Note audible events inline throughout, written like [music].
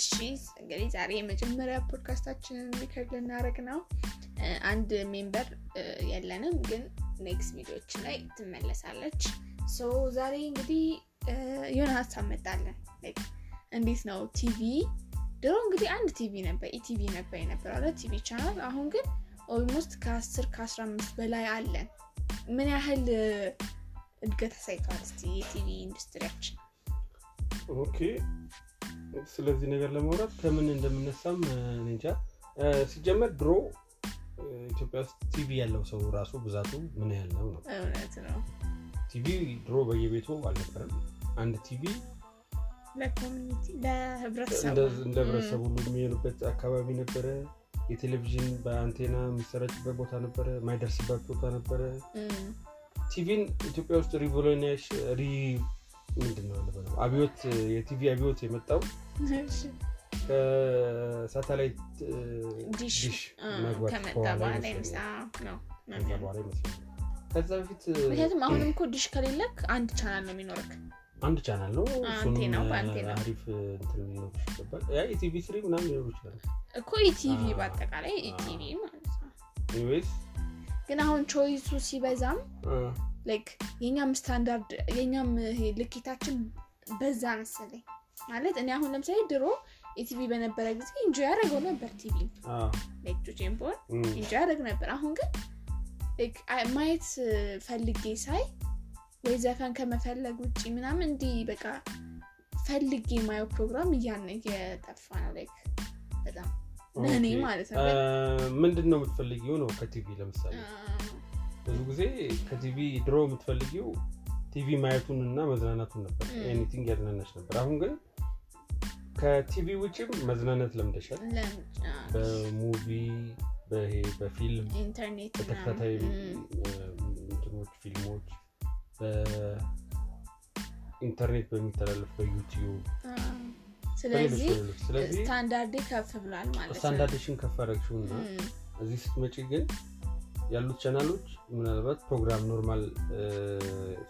እሺ እንግዲህ ዛሬ የመጀመሪያ podcast አችንን record ልናደርግ ነው። አንድ member የለንም፣ ግን next ቪዲዮዎች ላይ ትመለሳለች። ዛሬ እንግዲህ የሆነ ሀሳብ መጣለን። እንዴት ነው ቲቪ ድሮ እንግዲህ አንድ ቲቪ ነበር፣ ኢቲቪ ነበር የነበረው TV channel። አሁን ግን almost ከ10 ከ15 በላይ አለን። ምን ያህል እድገት አሳይተዋል? እስቲ የቲቪ ኢንዱስትሪያችን Okay ስለዚህ ነገር ለማውራት ከምን እንደምነሳም እንጃ። ሲጀመር ድሮ ኢትዮጵያ ውስጥ ቲቪ ያለው ሰው ራሱ ብዛቱ ምን ያህል ነው ነው? ቲቪ ድሮ በየቤቱ አልነበረም። አንድ ቲቪ እንደ ህብረተሰቡ ሁሉ የሚሆንበት አካባቢ ነበረ። የቴሌቪዥን በአንቴና የሚሰራጭበት ቦታ ነበረ ማይደርስበት ቦታ ነበረ። ቲቪን ኢትዮጵያ ውስጥ revolution re ምንድን ነው አብዮት የቲቪ አብዮት የመጣው ከሳተላይት ዲሽ መግባት በኋላ ይመስላል ከዛ በፊት ምክንያቱም አሁንም እኮ ዲሽ ከሌለክ አንድ ቻናል ነው የሚኖርክ። አንድ ቻናል ነው። አሪፍ የ TV series ምናምን ሊኖሩ ይችላል እኮ ኢቲቪ በአጠቃላይ ኢቲቪ ማለት ነው። ግን አሁን ቾይሱ ሲበዛም like የኛም ስታንዳርድ የኛም ይሄ ልኬታችን በዛ መሰለኝ ማለት እኔ አሁን ለምሳሌ ድሮ ኢቲቪ በነበረ ጊዜ enjoy አደርገው ነበር TV like ቦን enjoy ያደረግ ነበር። አሁን ግን ማየት ፈልጌ ሳይ ወይ ዘፈን ከመፈለግ ውጭ ምናምን እንዲህ በቃ ፈልጌ የማየው ፕሮግራም እያ እየጠፋ ነው። like በጣም ለእኔ ማለት ነው። ምንድን ነው የምትፈልጊው ነው ከቲቪ ለምሳሌ ብዙ ጊዜ ከቲቪ ድሮ የምትፈልጊው ቲቪ ማየቱን እና መዝናናቱን ነበር። anything ያዝናናች ነበር። አሁን ግን ከቲቪ ውጭም መዝናናት ለምደሻል በ movie በፊልም ኢንተርኔት በተከታታይ እንትኖች ፊልሞች በኢንተርኔት በሚተላለፍ በዩቲዩብ ስለዚህ ስታንዳርዴ ከፍ ብሏል ማለት ነው። ከፍ አደረግሽው እና እዚህ ስትመጪ ግን ያሉት ቻናሎች ምናልባት ፕሮግራም normal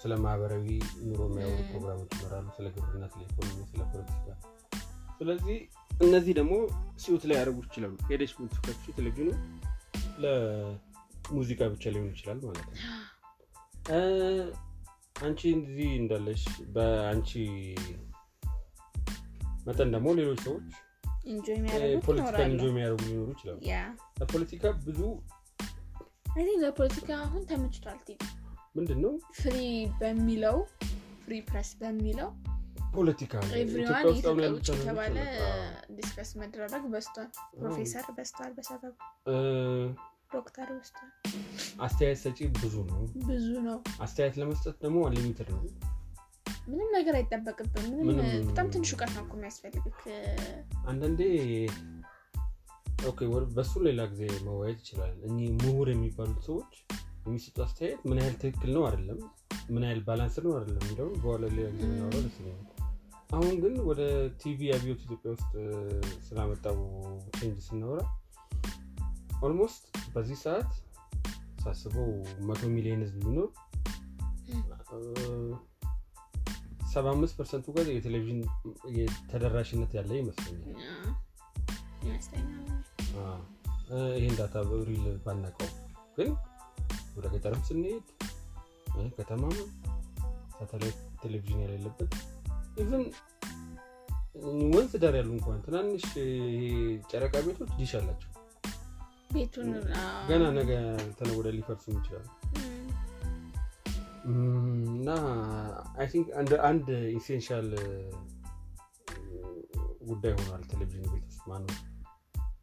ስለ ማህበራዊ ኑሮ የሚያወሩ ፕሮግራሞች ይመራሉ ስለ ግብርና ስለ ኢኮኖሚ ስለ ፖለቲካ። ስለዚህ እነዚህ ደግሞ suit ላያደርጉ ይችላሉ። ሄደሽ ምትከፍቺ ቴሌቪዥኑ ለሙዚቃ ብቻ ሊሆን ይችላል ማለት ነው። አንቺ እዚህ እንዳለሽ በአንቺ መጠን ደግሞ ሌሎች ሰዎች enjoy ይኖራሉ። enjoy የሚያደርጉ ሊኖሩ ይችላሉ። ለፖለቲካ ብዙ I think ለፖለቲካ አሁን ተመችቷል ቲቪ ምንድን ነው free በሚለው free press በሚለው ፖለቲካ everyone ውጭ የተባለ discuss መደረግ በዝቷል። ፕሮፌሰር በዝቷል፣ በሰበቡ ዶክተር በዝቷል። አስተያየት ሰጪ ብዙ ነው ብዙ ነው። አስተያየት ለመስጠት ደግሞ unlimited ነው ምንም ነገር አይጠበቅብህም። ምንም በጣም ትንሽ እውቀት ነው እኮ የሚያስፈልግክ። አንዳንዴ okay በሱ ሌላ ጊዜ መወያየት ይችላል። እኚህ ምሁር የሚባሉት ሰዎች የሚሰጡ አስተያየት ምን ያህል ትክክል ነው አይደለም ምን ያህል balance ነው አይደለም እንደውም በኋላ ሌላ ጊዜ ብናወራው ደስ አሁን ግን ወደ ቲቪ አብዮት ኢትዮጵያ ውስጥ ስላመጣው change ስናወራ almost በዚህ ሰዓት ሳስበው መቶ ሚሊዮን ህዝብ ቢኖር ሰባ አምስት percent ኡ ጋር የቴሌቪዥን ተደራሽነት ያለ ይመስለኛል ይህን data real ባናውቀው። ግን ወደ ገጠርም ስንሄድ ከተማም ሳተላይት ቴሌቪዥን የሌለበት even ወንዝ ዳር ያሉ እንኳን ትናንሽ ጨረቃ ቤቶች ዲሽ አላቸው። ቤቱን ገና ነገ ወዲያ ሊፈርሱም ይችላሉ። እና I think አንድ essential ጉዳይ ሆኗል ቴሌቪዥን ቤት ውስጥ ማነው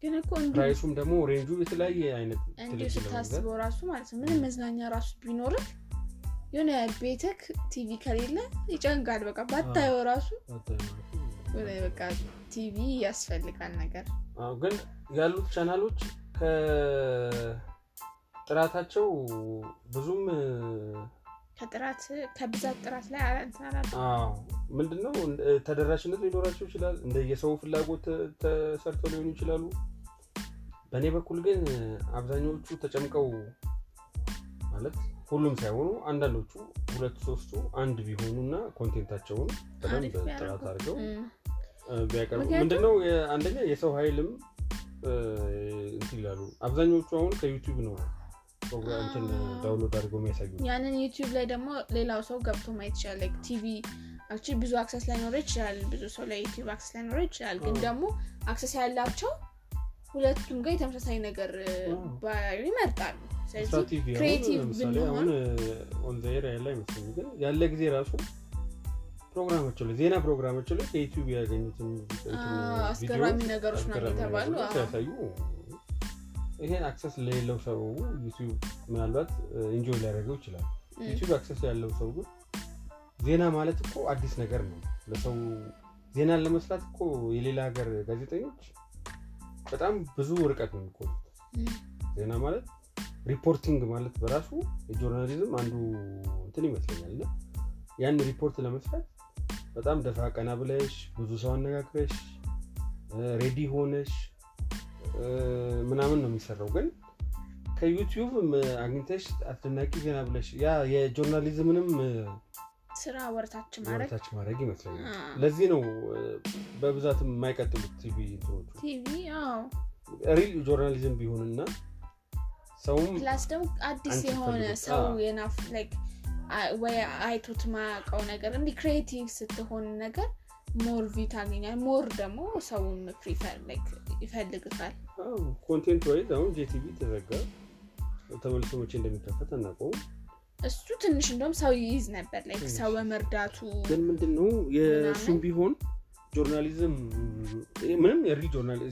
ግን እኮ price ኡም ደግሞ range ኡ የተለያየ አይነት እንዲሁ ስታስበው ራሱ ማለት ነው ምንም መዝናኛ ራሱ ቢኖርህ የሆነ ቤትክ ቲቪ ከሌለ ይጨንቃል። በቃ ባታየው ራሱ በቃ ቲቪ ያስፈልጋል ነገር። ግን ያሉት ቻናሎች ከጥራታቸው ብዙም ከጥራት ከብዛት ጥራት ላይ አዎ፣ ምንድነው? ተደራሽነት ሊኖራቸው ይችላል። እንደ የሰው ፍላጎት ተሰርተው ሊሆኑ ይችላሉ። በእኔ በኩል ግን አብዛኛዎቹ ተጨምቀው ማለት ሁሉም ሳይሆኑ አንዳንዶቹ ሁለት ሶስቱ አንድ ቢሆኑ እና content ኣቸውን በደንብ ጥራት አድርገው ቢያቀርቡ። ምንድነው? አንደኛ የሰው ኃይልም እንትን ይላሉ። አብዛኞቹ አሁን ከዩቲዩብ ነው download አድርገው የሚያሳዩ ያንን ዩቲዩብ ላይ ደግሞ ሌላው ሰው ገብቶ ማየት ይችላል። ቲቪ actually ብዙ access ላይኖረው ይችላል። ብዙ ሰው ላይ ዩቲዩብ access ላይኖረው ይችላል። ግን ደግሞ access ያላቸው ሁለቱም ጋር የተመሳሳይ ነገር ይመርጣሉ። ስለዚህ creative ብንሆን ኤር ያለ አይመስለኝም። ግን ያለ ጊዜ ራሱ ፕሮግራማቸው ላይ ዜና ፕሮግራማቸው ላይ ከዩቲዩብ ያገኙትን አስገራሚ ነገሮች ነው የተባሉ ሲያሳዩ ይሄን access ለሌለው ሰው ዩቲዩብ ምናልባት enjoy ሊያደርገው ይችላል። ዩቲዩብ access ያለው ሰው ግን ዜና ማለት እኮ አዲስ ነገር ነው። ለሰው ዜናን ለመስራት እኮ የሌላ ሀገር ጋዜጠኞች በጣም ብዙ ርቀት ነው የሚጓዙት። እ፣ ዜና ማለት reporting ማለት በራሱ የ journalism አንዱ እንትን ይመስለኛል። እና ያን ሪፖርት ለመስራት በጣም ደፋ ቀና ብለሽ ብዙ ሰው አነጋግረሽ ready ሆነሽ ምናምን ነው የሚሰራው። ግን ከዩቲዩብ አግኝተሽ አስደናቂ ዜና ብለሽ ያ የ journalism ንም ስራ ወርታች ማድረግ ይመስለኛል። ለዚህ ነው በብዛት የማይቀጥሉት ቲቪ ቲቪ? ሪል ጆርናሊዝም ቢሆንና ሰውም ፕላስ ደግሞ አዲስ የሆነ ሰው የናፍ ወይ አይቶት ማያውቀው ነገር እንዲህ ክሬቲቭ ስትሆን ነገር ሞር ቪው ታገኛል ሞር ደግሞ ሰውን ፕሪፈር ላይክ ይፈልግታል። ኮንቴንት ዋይዝ አሁን ጄቲቪ ተዘጋ። ተመልሶ መቼ እንደሚከፈት አናውቀውም። እሱ ትንሽ እንደውም ሰው ይይዝ ነበር። like ትንሽ። ሰው በመርዳቱ ግን ምንድን ነው የእሱም? ቢሆን journalism ምንም የሪ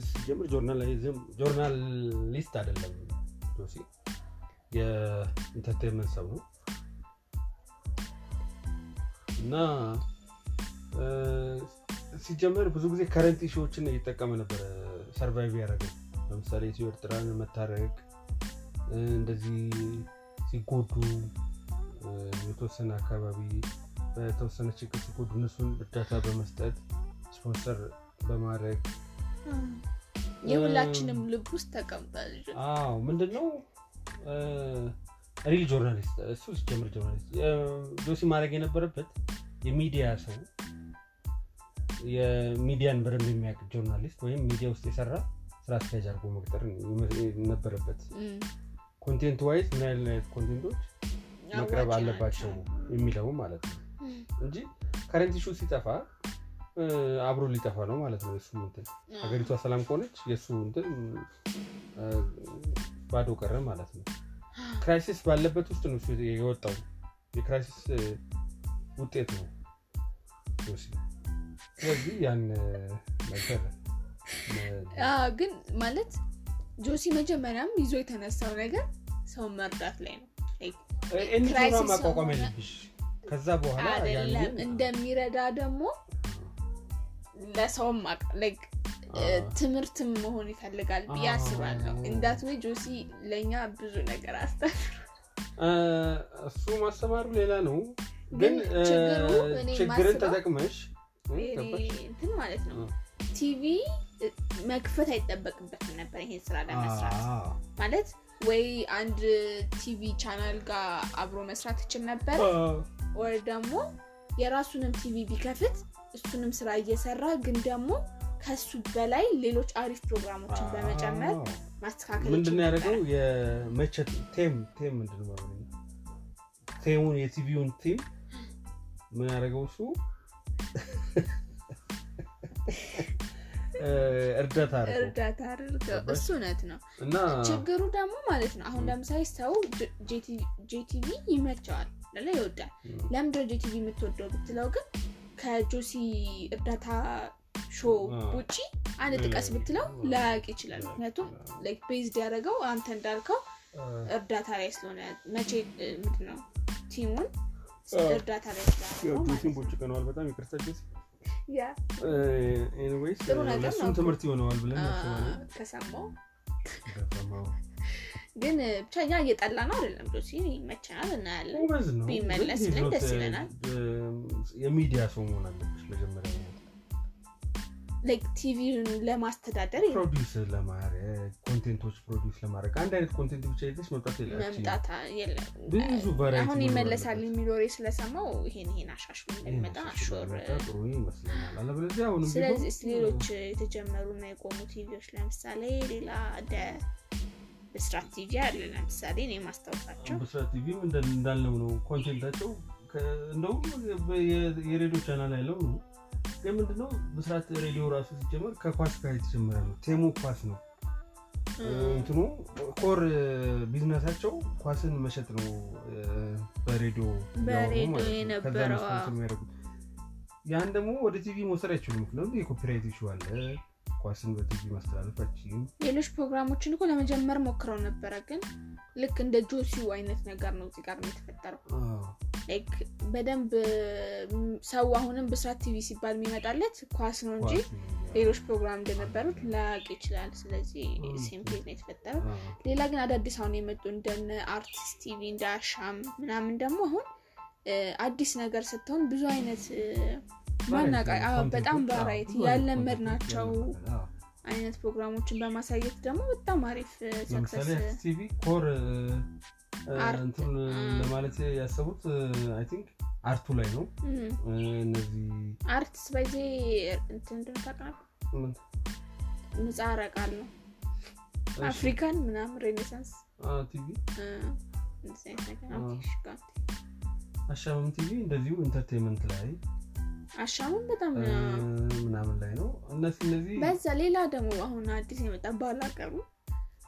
ሲጀምር journalism journalist አይደለም ጆሲ። የ entertainment ሰው ነው። እና ሲጀመር ብዙ ጊዜ current issue ኦችን እየጠቀመ ነበረ survive ያደረገው። ለምሳሌ ኢትዮ ኤርትራን መታረቅ እንደዚህ ሲጎዱ የተወሰነ አካባቢ በተወሰነ ችግር ሲጎዱ እነሱን እርዳታ በመስጠት ስፖንሰር በማድረግ የሁላችንም ልብ ውስጥ ተቀምጧል። አዎ ምንድነው? real journalist እሱ ሲጀምር journalist ጆሲ ማድረግ የነበረበት የሚዲያ ሰው የሚዲያን በደንብ የሚያውቅ journalist ወይም ሚዲያ ውስጥ የሰራ ስራ አስኪያጅ አድርጎ መቅጠር ነበረበት። content wise ምን አይነት content ኦች መቅረብ አለባቸው የሚለው ማለት ነው። እንጂ current issue ኡ ሲጠፋ አብሮ ሊጠፋ ነው ማለት ነው የሱ እንትን። ሀገሪቷ ሰላም ከሆነች የእሱ እንትን ባዶ ቀረ ማለት ነው። crisis ባለበት ውስጥ ነው የወጣው። የ crisis ውጤት ነው ስለዚህ ያን ነገር ግን ማለት ጆሲ መጀመሪያም ይዞ የተነሳው ነገር ሰውን መርዳት ላይ ነው። ማቋቋም ያለብሽ ከዛ በኋላ እንደሚረዳ ደግሞ ለሰውም ትምህርትም መሆን ይፈልጋል ብዬ አስባለሁ። እንዳት ወይ ጆሲ ለእኛ ብዙ ነገር አስተምር እ፣ እሱ ማስተማሩ ሌላ ነው። ግን ችግርን ተጠቅመሽ? እንትን ማለት ነው። ቲቪ መክፈት አይጠበቅበትም ነበር ይሄን ስራ ለመስራት። ማለት ወይ አንድ ቲቪ ቻናል ጋር አብሮ መስራት ይችል ነበር ወይ ደግሞ የራሱንም ቲቪ ቢከፍት እሱንም ስራ እየሰራ ግን ደግሞ ከሱ በላይ ሌሎች አሪፍ ፕሮግራሞችን በመጨመር ማስተካከል ምንድን ያደረገው? የመቸት theme theme ምንድን? theme ኡን የቲቪውን theme ምን ያደረገው እሱ እርዳታ እርዳታ አድርገው? እሱ እውነት ነው። እና ችግሩ ደግሞ ማለት ነው አሁን ለምሳሌ ሰው ጄቲቪ ይመቸዋል ለላ ይወዳል። ለምንድነው ጄቲቪ የምትወደው ብትለው ግን ከጆሲ እርዳታ show ውጪ አንድ ጥቀስ ብትለው ላያቅ ይችላል። ምክንያቱም based ያደረገው አንተ እንዳልከው እርዳታ ላይ ስለሆነ መቼ ምንድነው theme ኡን እርዳታ ላይ ቦጭቀነዋል በጣም ይቅርታ anyways ለእሱም ትምህርት ይሆነዋል ብለን ከሰማው ግን ብቻ እኛ እየጠላ ነው አይደለም ጆሲ ይመቸናል እናያለን። ጎበዝ ነው። ቢመለስ ግን ግን ሂድ ደስ ይለናል። የሚዲያ ሰው መሆን አለብሽ መጀመሪያ ቲቪውን ለማስተዳደር produce ለማድረግ content ኦች produce ለማድረግ አንድ አይነት content ብቻ ይዘሽ መምጣት ብዙ አሁን ይመለሳል የሚል ወሬ ስለሰማው ይሄን ይሄን አሻሽሎ እንደሚመጣ sure ጥሩ ይመስለኛል። አለበለዚያ አሁንም ስለዚህ ሌሎች የተጀመሩ እና የቆሙ ቲቪዎች ለምሳሌ ሌላ እንደ ብስራት ቲቪ አለ። ለምሳሌ እኔ ማስታወሳቸው ብስራት ቲቪም እንደ- እንዳልነው ነው? content ኣቸው እንደውም የሬዲዮ ቻናል ያለው ነው ግን ምንድነው? ብስራት ሬዲዮ ራሱ ሲጀመር ከኳስ ጋር የተጀመረ ነው። theme ኡ ኳስ ነው። እንትኑ core business ኣቸው ኳስን መሸጥ ነው። በሬዲዮ የሚያደርጉት። ያን ደግሞ ወደ ቲቪ መውሰድ አይችሉም። ምክንያቱም የ copyright አለ ኳስን በቲቪ ማስተላለፍ አይችልም ሌሎች ፕሮግራሞችን እኮ ለመጀመር ሞክረው ነበረ ግን ልክ እንደ ጆሲው አይነት ነገር ነው እዚህ ጋር ነው የተፈጠረው በደንብ ሰው አሁንም ብስራት ቲቪ ሲባል የሚመጣለት ኳስ ነው እንጂ ሌሎች ፕሮግራም እንደነበሩት ላያውቅ ይችላል። ስለዚህ okay። same case ነው የተፈጠረው። ሌላ ግን አዳዲስ አሁን የመጡ እንደነ አርትስ ቲቪ እንደ አሻም ምናምን ደግሞ አሁን አዲስ ነገር ስትሆን ብዙ አይነት በጣም አይነት ያለመድ ናቸው አይነት ፕሮግራሞችን በማሳየት ደግሞ በጣም አሪፍ ለምሳሌ ቲቪ ኮር እንትን ለማለት ያሰቡት አይ ቲንክ አርቱ ላይ ነው። እነዚህ አርቲስት በዜ ምን? ምጻረ ቃል ነው። አፍሪካን ምናምን ሬኔሳንስ። ቲቪ። አሻምም ቲቪ እንደዚሁ entertainment ላይ አሻሙን በጣም ምናምን ላይ ነው። እነዚህ እነዚህ በዛ ሌላ ደግሞ አሁን አዲስ የመጣ ባላገሩ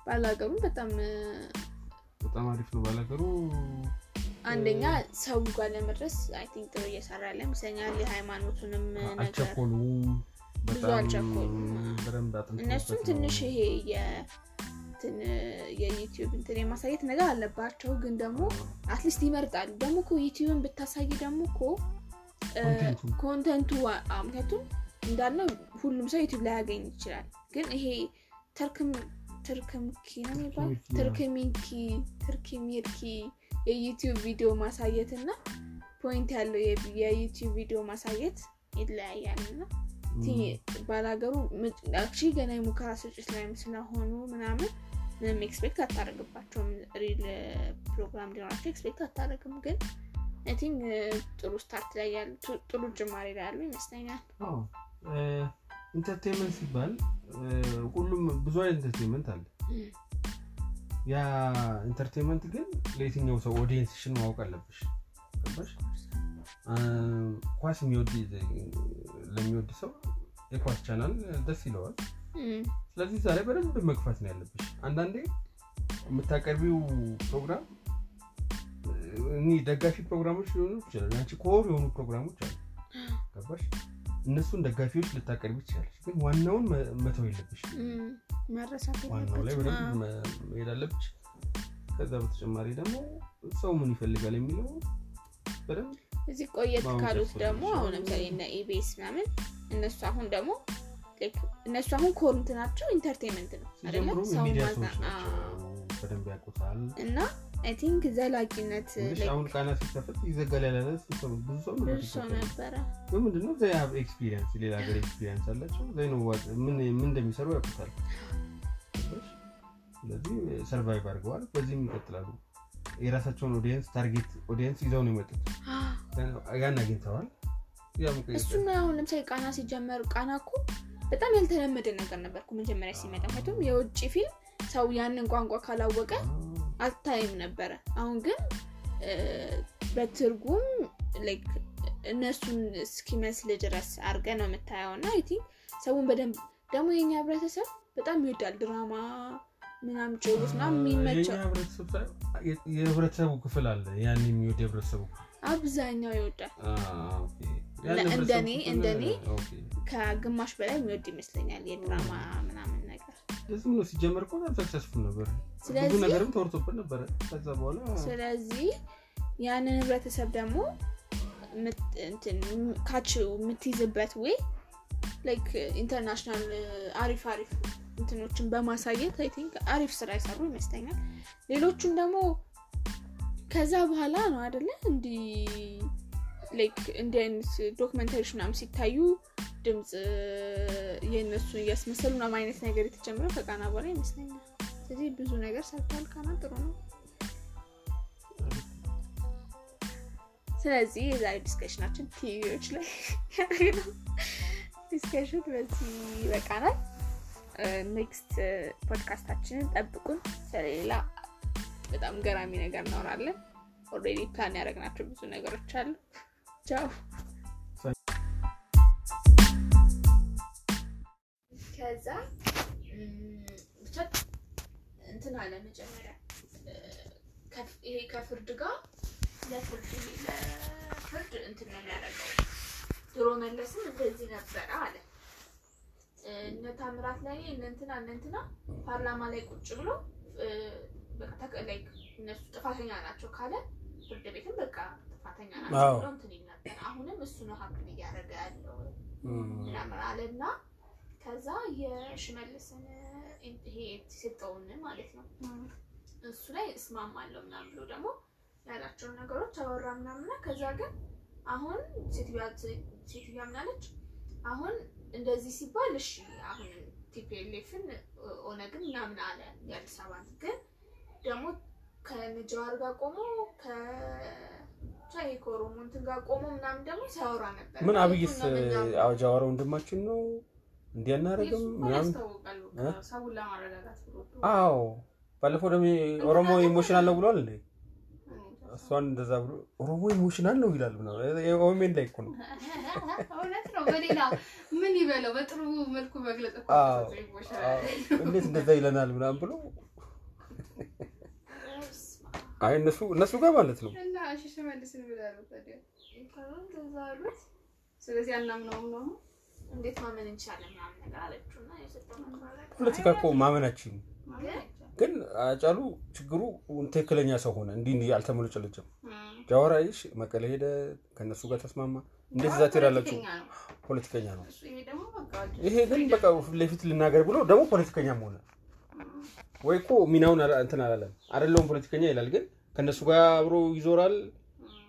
ባላገሩ በጣም በጣም አሪፍ ነው ባላገሩ አንደኛ ሰው ጋር ለመድረስ I think ጥሩ እየሰራ ያለ ይመስለኛል የሃይማኖቱንም ብዙ አጥንተውበት እነሱም ትንሽ ይሄ የዩቲዩብ እንትን የማሳየት ነገር አለባቸው። ግን ደግሞ at least ይመርጣሉ። ደግሞ እኮ ዩቲዩብን ብታሳይ ደግሞ እኮ content ኡ content ኡ አ- አ- ምክንያቱም እንዳልነው ሁሉም ሰው ዩቲዩብ ላይ ያገኝ ይችላል። ግን ይሄ ተርክም ትርክምኪ ነው የሚባል ትርክሚርኪ፣ ትርክሚንኪ ትርኪሚርኪ የዩቲዩብ ቪዲዮ ማሳየት እና point ያለው የዩቲዩብ ቪዲዮ ማሳየት ይለያያል እና ባላገሩ actually ገና የሙከራ ስርጭት ላይም ስለሆኑ ምናምን ምንም expect አታደርግባቸውም real ፕሮግራም ሊሆናቸው expect አታደርግም። ግን I think ጥሩ start ላይ ያሉ ጥሩ ጅማሬ ላይ ያሉ ይመስለኛል። entertainment ሲባል ሁሉም ብዙ አይነት entertainment አለ። ያ entertainment ግን ለየትኛው ሰው audience ሽን ማወቅ አለብሽ? ኳስ ለሚወድ ሰው የኳስ ቻናል ደስ ይለዋል። ስለዚህ ዛሬ በደንብ መግፋት ነው ያለብሽ። አንዳንዴ የምታቀርቢው ፕሮግራም እኒ ደጋፊ ፕሮግራሞች ሊሆኑ ይችላል አንቺ core የሆኑ ፕሮግራሞች አሉ። ገባሽ? እነሱን ደጋፊዎች ልታቀርቢ ትችያለሽ። ግን ዋናውን መተው የለብሽ ዋናው ላይ በደንብ መሄድ አለብሽ። ከዛ በተጨማሪ ደግሞ ሰው ምን ይፈልጋል የሚለው በደንብ እዚህ ቆየት ካሉት ደግሞ አሁን ለምሳሌ እነ ኢቤስ ምናምን እነሱ አሁን ደግሞ እነሱ አሁን ኮርንት ናቸው ኢንተርቴንመንት ነው ሲጀምሩ ሰው ማዝና በደንብ ያውቁታል። እና አይ ቲንክ ዘላቂነት አሁን ቃና ሲከፈት ይዘጋል ያላለ ሰው ብዙ ሰው ነበር ብዙ ሰው ሲከፈት። ነበረ? ግን ምንድነው? ዘ ሀብ ኤክስፒሪየንስ ሌላ ሀገር ኤክስፒሪየንስ አላቸው። ዘይ ነው ምን እንደሚሰሩ ያውቁታል? ስለዚህ survive አድርገዋል። በዚህም ይቀጥላሉ። የራሳቸውን audience target audience ይዘው ነው የመጡት። [gasps] ያን አግኝተዋል። እሱን አሁን ለምሳሌ ቃና ሲጀመር ቃና እኮ በጣም ያልተለመደ ነገር ነበር እኮ መጀመሪያ ሲመጣ። ምክንያቱም የውጭ ፊልም ሰው ያንን ቋንቋ ካላወቀ አታይም ነበረ። አሁን ግን በትርጉም like እነሱን እስኪመስል ድረስ አድርገህ ነው የምታየው። እና I think ሰውን በደንብ ደግሞ የኛ ህብረተሰብ በጣም ይወዳል። ድራማ ምናምን የሚመቸው ሳይሆን የ- የህብረተሰቡ ክፍል አለ። ያን የሚወድ የህብረተሰቡ አብዛኛው ይወዳል። እንደኔ- እንደኔ ከግማሽ በላይ የሚወድ ይመስለኛል የድራማ ምናምን ለዚህም ነው ሲጀመር እኮ በጣም ሰክሰስፉል ነበር። ብዙ ነገርም ተወርቶበት ነበረ። ከዛ በኋላ ስለዚህ ያንን ህብረተሰብ ደግሞ catch የምትይዝበት ወይ like international አሪፍ አሪፍ እንትኖችን በማሳየት I think አሪፍ ስራ ይሰሩ ይመስለኛል። ሌሎቹም ደግሞ ከዛ በኋላ ነው አደለ እንዲ like እንዲህ አይነት documentary ዎች ምናምን ሲታዩ ድምፅ የእነሱን እያስመሰሉ ምናምን አይነት ነገር የተጀመረው ከቃና በኋላ ይመስለኛል። ስለዚህ ብዙ ነገር ሰርቷል ቃና፣ ጥሩ ነው። ስለዚህ የዛሬ discussion አችን TV ዎች ላይ [laughs] discussion በዚህ ይበቃናል። next podcast አችንን ጠብቁን። ስለሌላ በጣም ገራሚ ነገር እናወራለን። already plan ያደረግናቸው ብዙ ነገሮች አሉ። ቻው። ከዛ ብቻ እንትን አለ መጀመሪያ ይሄ ከፍርድ ጋር ለፍርድ ለፍርድ እንትን ነው የሚያደርገው። ድሮ መለስም እንደዚህ ነበረ አለ እነ ታምራት ላይ እነ እንትና እነ እንትና ፓርላማ ላይ ቁጭ ብሎ በቃ ላይ እነሱ ጥፋተኛ ናቸው ካለ ፍርድ ቤትም በቃ ጥፋተኛ ናቸው ብሎ እንትን ይል ነበር። አሁንም እሱ ነው ሀክም እያደረገ ያለው ምናምን አለ እና ከዛ የሽመልስን ይሄ የተሰጠውን ማለት ነው። እሱ ላይ እስማማለሁ ምናምን ብሎ ደግሞ ያላቸውን ነገሮች አወራ ምናምና ከዛ ግን አሁን ሴትዮዋ ምናለች አሁን እንደዚህ ሲባል እሺ አሁን ቲፒኤልኤፍን ኦነግን ምናምን አለ የአዲስ አበባ ግን ደግሞ ከንጃዋር ጋር ቆሞ ከቻይ ከኦሮሞ እንትን ጋር ቆሞ ምናምን ደግሞ ሲያወራ ነበር። ምን አብይስ ጃዋራ ወንድማችን ነው እንዲህ አናደርግም ምናምን? አዎ። ባለፈው ደግሞ ኦሮሞ emotional ነው ብሏል እንዴ? እሷን እንደዛ ብሎ ኦሮሞ emotional ነው ይላል OMN ላይ እኮ ነው። [laughs] እውነት ነው። በሌላ ምን ይበለው? በጥሩ መልኩ መግለጽ እኮ እንዴት እንደዛ ይለናል ምናምን ብሎ? አይ እነሱ እነሱ ጋር ማለት ነው። እና እሺ ሽመልስን ብላሉ ታዲያ። ስለዚህ አናምነውም ነው እንዴት ማመን እንችላለን ምናምን ነገር አለችው እና የሰጠው ፖለቲካ እኮ ማመናችን ግን አጫሉ ችግሩ ትክክለኛ ሰው ሆነ። እንዲህ እንዲህ አልተመለጨለጭም ጃዋራ ይሽ መቀሌ ሄደ ከእነሱ ጋር ተስማማ። እንዴት እዛ ትሄዳላችሁ? ፖለቲከኛ ነው። ይሄ ግን በቃ ፊት ለፊት ልናገር ብሎ ደግሞ ፖለቲከኛም ሆነ። ወይ እኮ ሚናውን እንትን አላለም። አይደለውም ፖለቲከኛ ይላል ግን ከእነሱ ጋር አብሮ ይዞራል።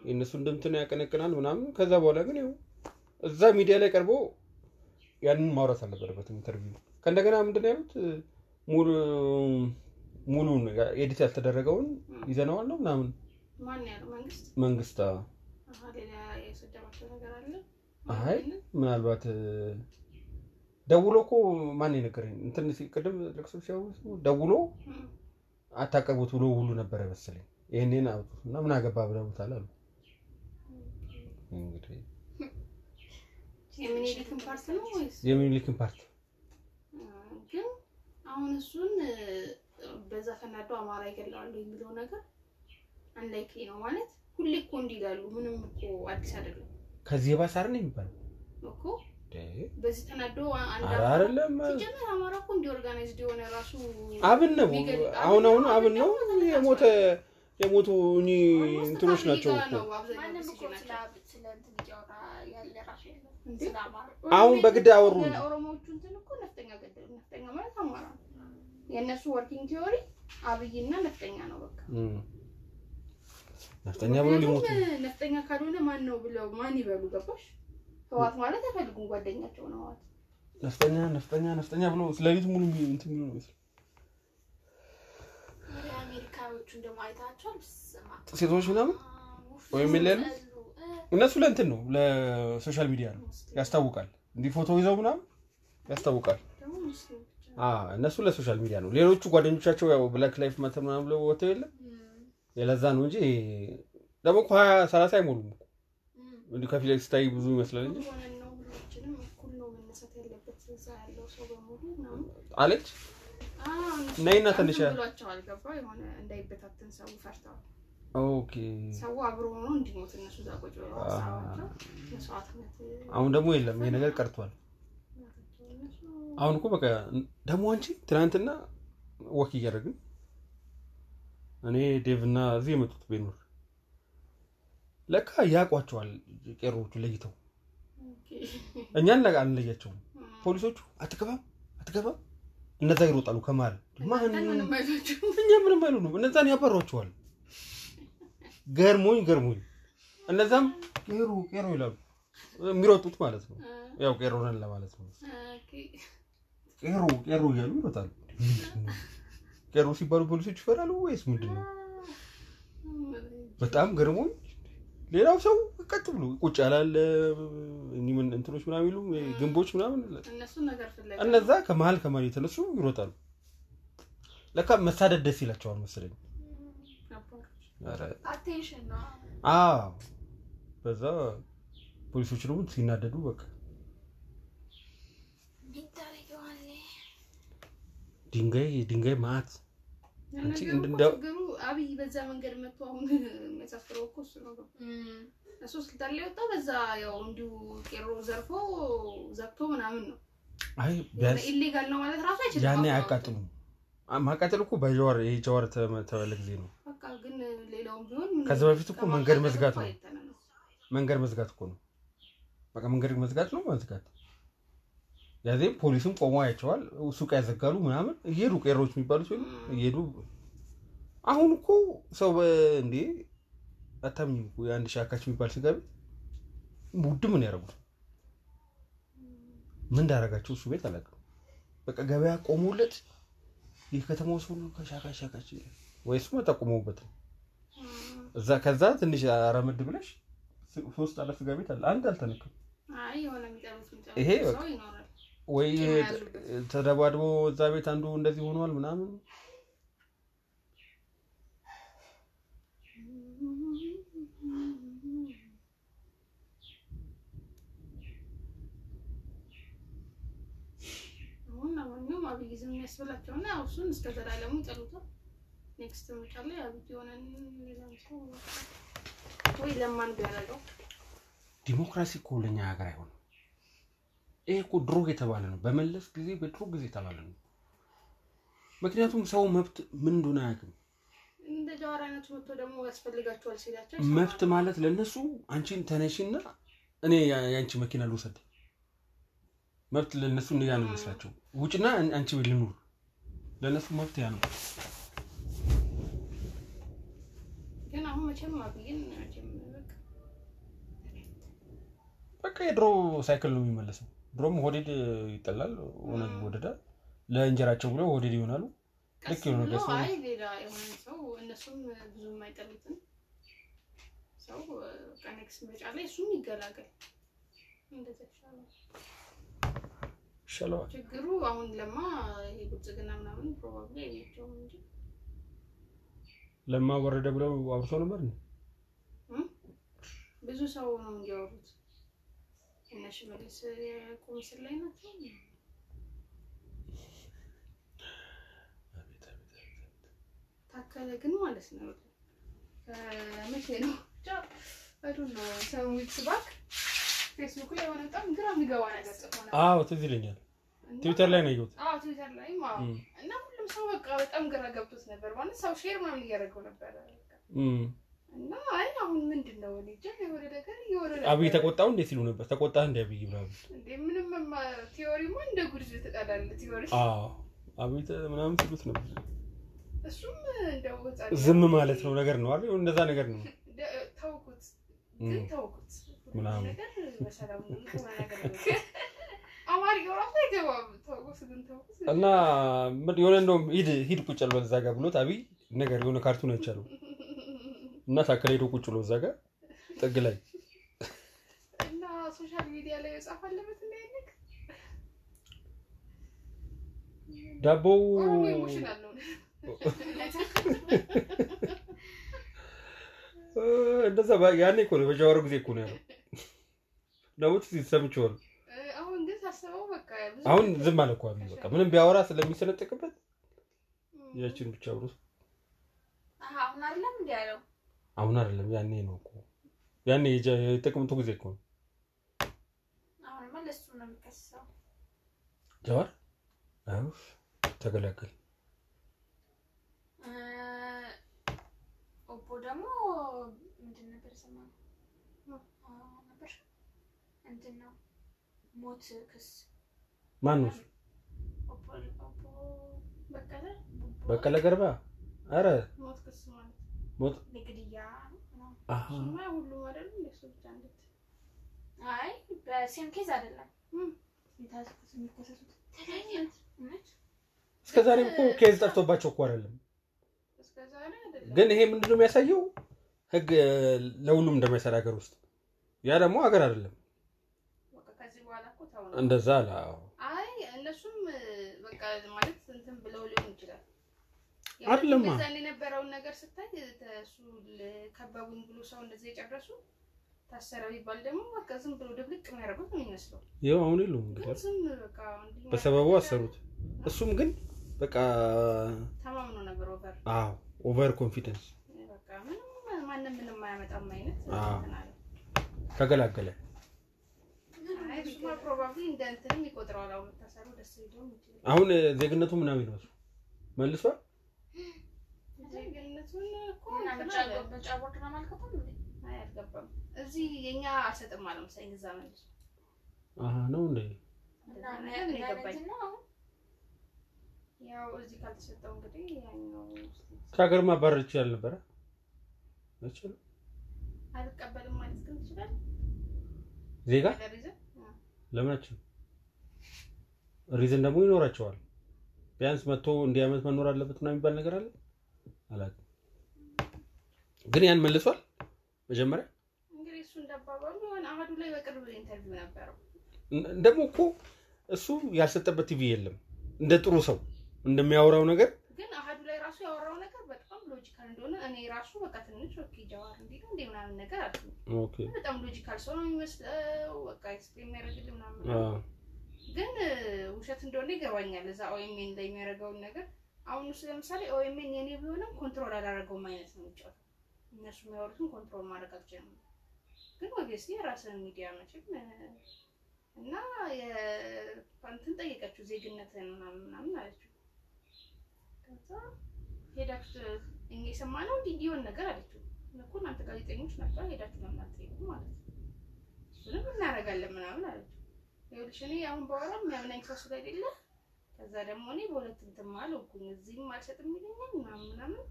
የእነሱ እንደምትን ያቀነቅናል ምናምን። ከዛ በኋላ ግን ይኸው እዛ ሚዲያ ላይ ቀርቦ ያንን ማውራት አልነበረበትም interview። ከእንደገና ምንድን ያሉት? ሙሉ ሙሉን edit ያልተደረገውን ይዘነዋል ነው ምናምን? መንግስት? አይ ምናልባት ደውሎ እኮ ማን የነገረኝ? እንትን ቅድም ለቅሶ ሲያወሱ ደውሎ አታቀርቡት ብሎ ሁሉ ነበረ መሰለኝ። ይህንን አውጡት እና ምን አገባ ብለውታል አሉ። እንግዲህ የሚኒሊክን part ግን አሁን እሱን በዛ ተናዶ አማራ ይገለዋሉ የሚለው ነገር unlikely ነው ማለት ሁሌ እኮ እንዲላሉ ምንም እኮ አዲስ አይደለም። ከዚህ የባሰ አይደል የሚባለው? እኮ በዚህ ተናዶ አይደለም። ሲጀመር አማራ እኮ እንዲ organized የሆነ ራሱ አብን ነው። አሁን አሁን አብን ነው። የሞተ የሞቱ እንትኖች ናቸው እኮ አሁን በግድ አወሩ ኦሮሞዎቹ እንትን እኮ ነፍጠኛ ገደሉ። ነፍጠኛ ማለት አማራ ነው። የእነሱ working theory አብይና ነፍጠኛ ነው በቃ። ነፍጠኛ ብሎ ሊሞቱ ነፍጠኛ ካልሆነ ማን ነው ብለው ማን ይበሉ? ገባሽ? ህዋት ማለት አይፈልጉም ጓደኛቸው ነው ህዋት። ነፍጠኛ ነፍጠኛ ነፍጠኛ ብሎ ስለሊት ሙሉ እንትን የሚሉ ይመስል አሜሪካኖቹን ደግሞ አይታቸዋል ሴቶች ምናምን? ወይም የሌሉ እነሱ ለእንትን ነው ለ social media ነው። ያስታውቃል። እንዲህ ፎቶ ይዘው ምናምን ያስታውቃል። እነሱ ለ social media ነው። ሌሎቹ ጓደኞቻቸው ያው black life matter ምናምን ብለው ወጥተው የለም? የለዛ ነው እንጂ ደግሞ እኮ ሀያ ሰላሳ አይሞሉም እንዲህ ከፊት ላይ ስታይ ብዙ ይመስላል እንጂ። አለች? ነይና ትንሽ ሰው አብሮ ሆኖ እንዲሞት እነሱ እዛ ቁጭ ብለው መስዋዕትነት አሁን ደግሞ የለም። ይሄ ነገር ቀርቷል። አሁን እኮ በቃ ደግሞ አንቺ ትናንትና walk እያደረግን እኔ ዴቭ እና እዚህ የመጡት ቤኖር ለካ ያውቋቸዋል ቄሮዎቹ ለይተው። እኛን አንለያቸውም። ፖሊሶቹ አትገባም አትገባም። እነዛ ይሮጣሉ ከመሀል ማን? እኛ ምንም አይሉ ነው እነዛን ያባሯቸዋል ገርሞኝ ገርሞኝ እነዛም ቄሮ ቄሮ ይላሉ የሚሮጡት ማለት ነው። ያው ቄሮ ነን ለማለት ነው። ቄሮ ቄሮ እያሉ ይሮጣሉ። ቄሮ ሲባሉ ፖሊሶች ይፈራሉ ወይስ ምንድን ነው? በጣም ገርሞኝ ሌላው ሰው ቀጥ ብሎ ቁጭ ያላለ ምን እንትኖች ምናምን ይሉ ግንቦች ምናምን እነዛ ከመሀል ከመሀል የተነሱ ይሮጣሉ። ለካ መሳደድ ደስ ይላቸዋል መሰለኝ። አቴንሽን ነው አዎ በዛ ፖሊሶች ደግሞ ሲናደዱ በቃ ድንጋይ ድንጋይ ማት ችግሩ አብይ በዛ መንገድ መጥቶ አሁን የሚያሳፍረው እኮ እሱ ነው። እሱ ስልጣን ላይ ወጣው በዛ ያው እንዲሁ ቄሮ ዘርፎ ዘግቶ ምናምን ነው። አይ ቢያንስ illegal ነው ማለት ራሱ አይችልም። ያኔ አያቃጥሉም። ማቃጠል እኮ በጀዋር ይሄ ጀዋር ተመ- ተባለ ጊዜ ነው። ከዛ በፊት እኮ መንገድ መዝጋት ነው። ነው። መንገድ መዝጋት እኮ ነው። በቃ መንገድ መዝጋት ነው መዝጋት። ያዜም ፖሊስም ቆሞ ያቸዋል። ሱቅ ያዘጋሉ ምናምን እየሄዱ ቄሮች የሚባሉት ወይም እየሄዱ አሁን እኮ ሰው እንዴ አታምኝም እኮ የአንድ ሺህ አካች የሚባል ስጋ ቤት ውድ ምን ያደርጉት ምን እንዳደረጋቸው እሱ ቤት አላውቅም። በቃ ገበያ ቆሞለት የከተማው ሰው ሁሉ ከሻካች ሻካች ይላል። ወይ እሱ ጠቁመውበት ነው እዛ ከዛ ትንሽ አረመድ ብለሽ ሶስት አለ ስጋ ቤት አለ አንድ አልተነካም። ይሄ ወይ ተደባድቦ እዛ ቤት አንዱ እንደዚህ ሆኗል ምናምን አሁን ዝም የሚያስብላቸውና ያው እሱን እስከ ዘላለሙ ይጠሉታል። next ሰው ወይ ለማን ቢያደርገው ዲሞክራሲ እኮ ለኛ ሀገር አይሆንም። ይሄ እኮ ድሮ የተባለ ነው። በመለስ ጊዜ በድሮ ጊዜ የተባለ ነው። ምክንያቱም ሰው መብት ምን እንደሆነ አያውቅም። እንደ ጀዋር አይነቱ መጥቶ ደግሞ ያስፈልጋቸዋል ሲላቸው መብት ማለት ለእነሱ አንቺን ተነሺና እኔ የአንቺ መኪና ልውሰድ። መብት ለእነሱ ያ ነው ይመስላቸው። ውጭና አን- አንቺ ልኑር። ለእነሱ መብት ያ ነው። ግን አሁን መቼም አብይን በቃ የድሮ ሳይክል ነው የሚመለሰው። ድሮም ሆዴድ ይጠላል፣ ኦነግ ይወደዳል። ለእንጀራቸው ብለው ሆዴድ ይሆናሉ። ልክ የሆነ ነገር ሰው- ሌላ የሆነ ሰው እነሱም ብዙ የማይጠሉትን ሰው ቀኔክስ ምርጫ ላይ እሱም ይገላገል። ይሻለዋል። ችግሩ አሁን ለማ ይሄ ብልጽግና ምናምን ፕሮባብሊ አይመቸውም እንጂ ለማ ወረደ ብለው አውርቶ ነበር እንዴ? ብዙ ሰው ነው እንዲያወሩት። እነ ሽመልስ የቁም ምስል ላይ ናቸው። ታከለ ግን ማለት ነው መቼ ነው ነው some weeks back ፌስቡክ ላይ የሆነ በጣም ግራ የሚገባ ነገር ጽፎ ነበር። አዎ ትዝ ይለኛል። ትዊተር ላይ ነው ያየሁት። አዎ ትዊተር እም፣ እና ሰው በቃ በጣም ግራ ገብቶት ነበር ማለት ሰው share ምናምን እያደረገው ነበረ እና አይ አሁን ምንድን ነው እኔ እንጃ የሆነ ነገር አብይ ተቆጣው እንዴ ሲሉ ነበር። ተቆጣ እንዴ አብይ ምናምን። እንዴ ምንም theory ማ እንደ ጉድ ትጠላለ theory አዎ አብይ ምናምን ሲሉት ነበር። እሱም እንደው ዝም ማለት ነው ነገር ነው አይደል? እንደዛ ነገር ነው። እንደ- ተውኩት ግን ተውኩት ምናምን። ነገር በሰላም ሆነ ነገር እና የሆነ እንደውም ሂድ ሂድ ቁጭ በል እዛ ጋር ብሎት አብይ ነገር የሆነ cartoon አይቻለው እና ታከለ ሄዶ ቁጭ ብሎ እዛ ጋር ጥግ ላይ እና social media ላይ መጻፍ አለበት ዳቦው እንደዛ ያኔ እኮ ነው በጃዋሩ ጊዜ እኮ ነው ያለው። ትዝ ሰምቼዋለሁ። አሁን በቃ አሁን ዝም አለ እኮ በቃ ምንም ቢያወራ ስለሚሰነጠቅበት ያችን ብቻ ብሎ አሁን አይደለም እንዲ ያለው? አሁን አይደለም ያኔ ነው እኮ። ያኔ የጥቅምቱ ጊዜ እኮ ነው። አሁንማ ለሱ ነው የሚከሰው። ጀዋር አዎ ተገላገል። ኦቦ ደግሞ ምንድን ነበር ስማ ነበር። እንትን ነው ሞት ክስ ማን ነው በቀለ? ገርባ? አረ! ሞት ክስ ማለት ሞት ለግድያ ነው። ሁሉም አይደለም እንደሱ ብቻ እንዴት አይ በ same case አይደለም። እስከ ዛሬ እኮ case ጠፍቶባቸው እኮ አይደለም። ግን ይሄ ምንድነው የሚያሳየው? ህግ ለሁሉም እንደማይሰራ ሀገር ውስጥ ያ ደግሞ ሀገር አይደለም። በቃ ከዚህ በኋላ እኮ ተው ነው። እንደዛ አለ። አዎ። አይ እነሱም በቃ ማለት እንትን ብለው ሊሆን ይችላል። አይደለማ። ዛን የነበረውን ነገር ስታይ እሱ ከበቡኝ ብሎ ሰው እንደዚህ የጨረሱ ታሰረ ቢባል ደግሞ በቃ ዝም ብሎ ድብልቅ የሚያደርጉት ነው የሚመስለው። ይኸው አሁን ግን እንግዲህ በሰበቡ አሰሩት። እሱም ግን በቃ ተማምኖ ነበር over አዎ over confidence በቃ ምንም ማንም ምንም አያመጣም አይነት ተገላገለ። አይ እሱማ ፕሮባብሊ እንደ እንትንም ይቆጥረዋል። አሁን ዜግነቱ ምናምን መልሷል። ነው አይ አልገባም። እዚህ የኛ አልሰጥም አለ መሰለኝ እዛ መልሶ አሃ ነው ያኛው ከሀገር ማባረር ይችላል ነበረ አልቀበልም ማለት ግን ይችላል። ዜጋ ለምናችን reason ደግሞ ይኖራቸዋል። ቢያንስ መጥቶ እንዲህ ዓመት መኖር አለበት ምናምን የሚባል ነገር አለ አላውቅም። ግን ያን መልሷል መጀመሪያ ደግሞ እኮ እሱ ያልሰጠበት ቲቪ የለም። እንደ ጥሩ ሰው እንደሚያወራው ነገር ግን አህዱ ላይ ራሱ ያወራው ነገር በጣም logical እንደሆነ እኔ ራሱ በቃ ትንሽ okay ጀዋር ነው እንዲህ ምናምን ነገር አለ። okay በጣም logical ሰው ነው የሚመስለው። በቃ explain የሚያደርግልህ ምናምን ግን ውሸት እንደሆነ ይገባኛል። እዛ ኦኤምኤን ላይ የሚያደርገውን ነገር አሁን እሱ ለምሳሌ ኦኤምኤን የኔ ቢሆንም control አላደረገውም አይነት ነው የሚጫወተው። እነሱ የሚያወሩትን control ማድረግ አልችልም። ግን obviously የራስን ሚዲያ መቼም እና እንትን ጠየቀችው ዜግነትን ምናምን ምናምን አለችው። ከዛ ሄዳችሁ የሰማነው እንዲህ እንዲሆን ነገር አለችው። እኮ እናንተ ጋዜጠኞች ናቸው ሄዳችሁ ለምን አትጠይቁም ማለት ነው። እሱንም እናደርጋለን ምናምን አለችው። ይኸውልሽ እኔ አሁን ባወራ የሚያምናኝ ሰው ስለሌለ ከዛ ደግሞ እኔ በሁለት እንትን አልኩኝ እዚህም አልሰጥም ይለኛል ምናምን ምናምን